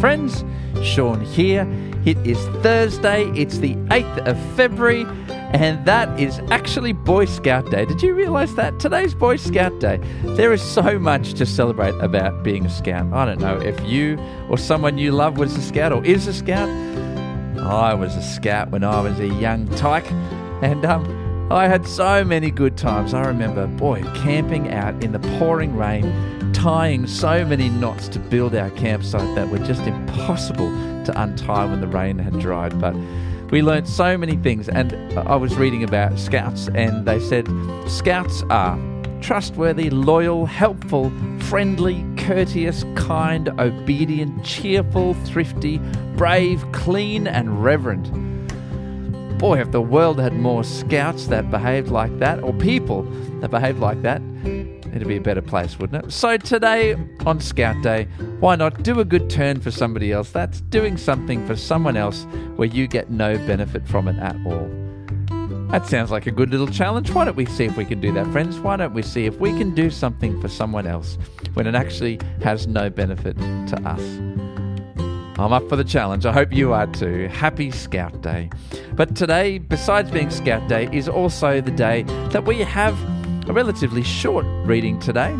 friends. Sean here. It is Thursday, it's the 8th of February, and that is actually Boy Scout Day. Did you realize that? Today's Boy Scout Day. There is so much to celebrate about being a scout. I don't know if you or someone you love was a scout or is a scout. I was a scout when I was a young tyke, and um, I had so many good times. I remember, boy, camping out in the pouring rain, tying so many knots to build our campsite that were just impossible to untie when the rain had dried. But we learned so many things, and I was reading about scouts, and they said scouts are trustworthy, loyal, helpful, friendly, courteous, kind, obedient, cheerful, thrifty, brave, clean, and reverent boy, if the world had more scouts that behaved like that, or people that behaved like that, it'd be a better place, wouldn't it? So today, on Scout Day, why not do a good turn for somebody else? That's doing something for someone else where you get no benefit from it at all. That sounds like a good little challenge. Why don't we see if we can do that, friends? Why don't we see if we can do something for someone else when it actually has no benefit to us? I'm up for the challenge. I hope you are too. Happy Scout Day. But today, besides being Scout Day, is also the day that we have a relatively short reading today,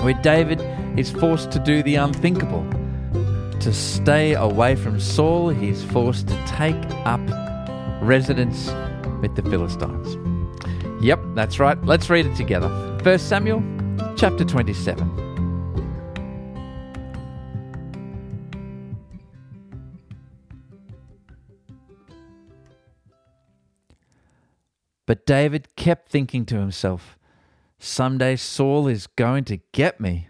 where David is forced to do the unthinkable. To stay away from Saul, he is forced to take up residence with the Philistines. Yep, that's right. Let's read it together. 1 Samuel chapter 27. But David kept thinking to himself, Someday Saul is going to get me.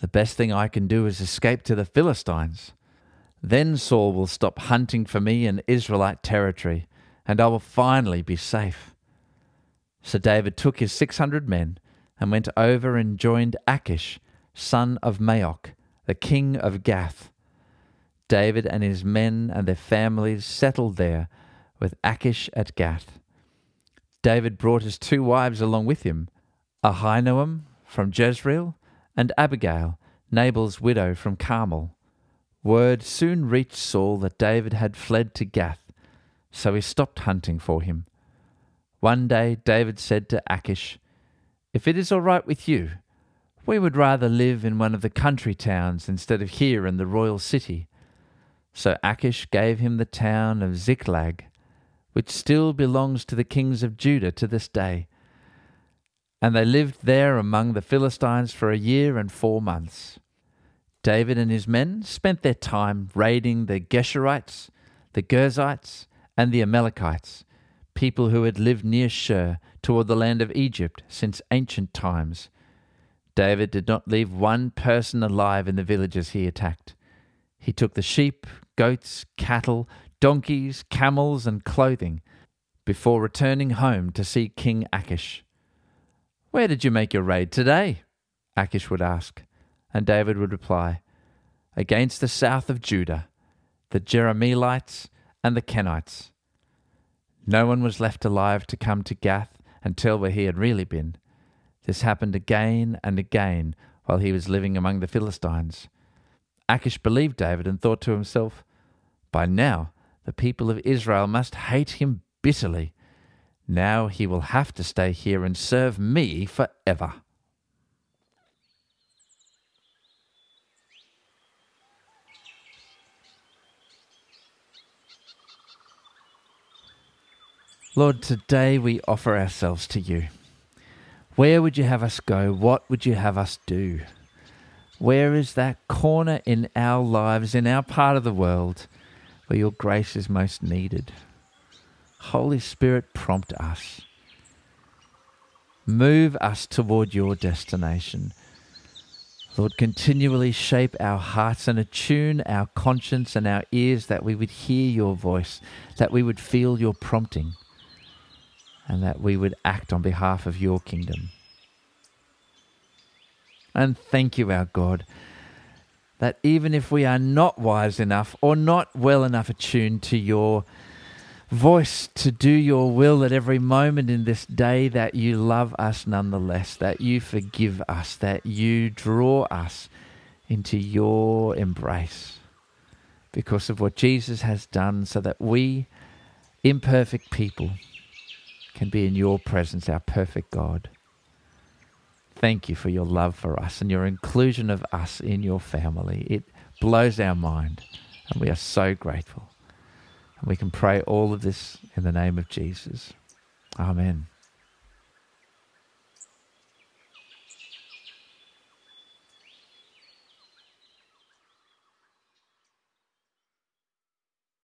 The best thing I can do is escape to the Philistines. Then Saul will stop hunting for me in Israelite territory, and I will finally be safe. So David took his six hundred men and went over and joined Achish, son of Maoch, the king of Gath. David and his men and their families settled there with Achish at Gath. David brought his two wives along with him Ahinoam from Jezreel and Abigail, Nabal's widow from Carmel. Word soon reached Saul that David had fled to Gath, so he stopped hunting for him. One day David said to Achish, If it is all right with you, we would rather live in one of the country towns instead of here in the royal city. So Achish gave him the town of Ziklag which still belongs to the kings of Judah to this day. And they lived there among the Philistines for a year and four months. David and his men spent their time raiding the Geshurites, the Girzites, and the Amalekites, people who had lived near Shur toward the land of Egypt since ancient times. David did not leave one person alive in the villages he attacked. He took the sheep, goats, cattle, donkeys, camels, and clothing before returning home to see King Achish. Where did you make your raid today? Achish would ask, and David would reply, Against the south of Judah, the Jerahmeelites and the Kenites. No one was left alive to come to Gath and tell where he had really been. This happened again and again while he was living among the Philistines. Achish believed David and thought to himself, By now the people of Israel must hate him bitterly. Now he will have to stay here and serve me forever. Lord, today we offer ourselves to you. Where would you have us go? What would you have us do? Where is that corner in our lives, in our part of the world, where your grace is most needed. Holy Spirit, prompt us. Move us toward your destination. Lord, continually shape our hearts and attune our conscience and our ears that we would hear your voice, that we would feel your prompting, and that we would act on behalf of your kingdom. And thank you, our God that even if we are not wise enough or not well enough attuned to your voice to do your will at every moment in this day, that you love us nonetheless, that you forgive us, that you draw us into your embrace. because of what Jesus has done, so that we, imperfect people, can be in your presence, our perfect God. Thank you for your love for us and your inclusion of us in your family. It blows our mind, and we are so grateful. And we can pray all of this in the name of Jesus. Amen.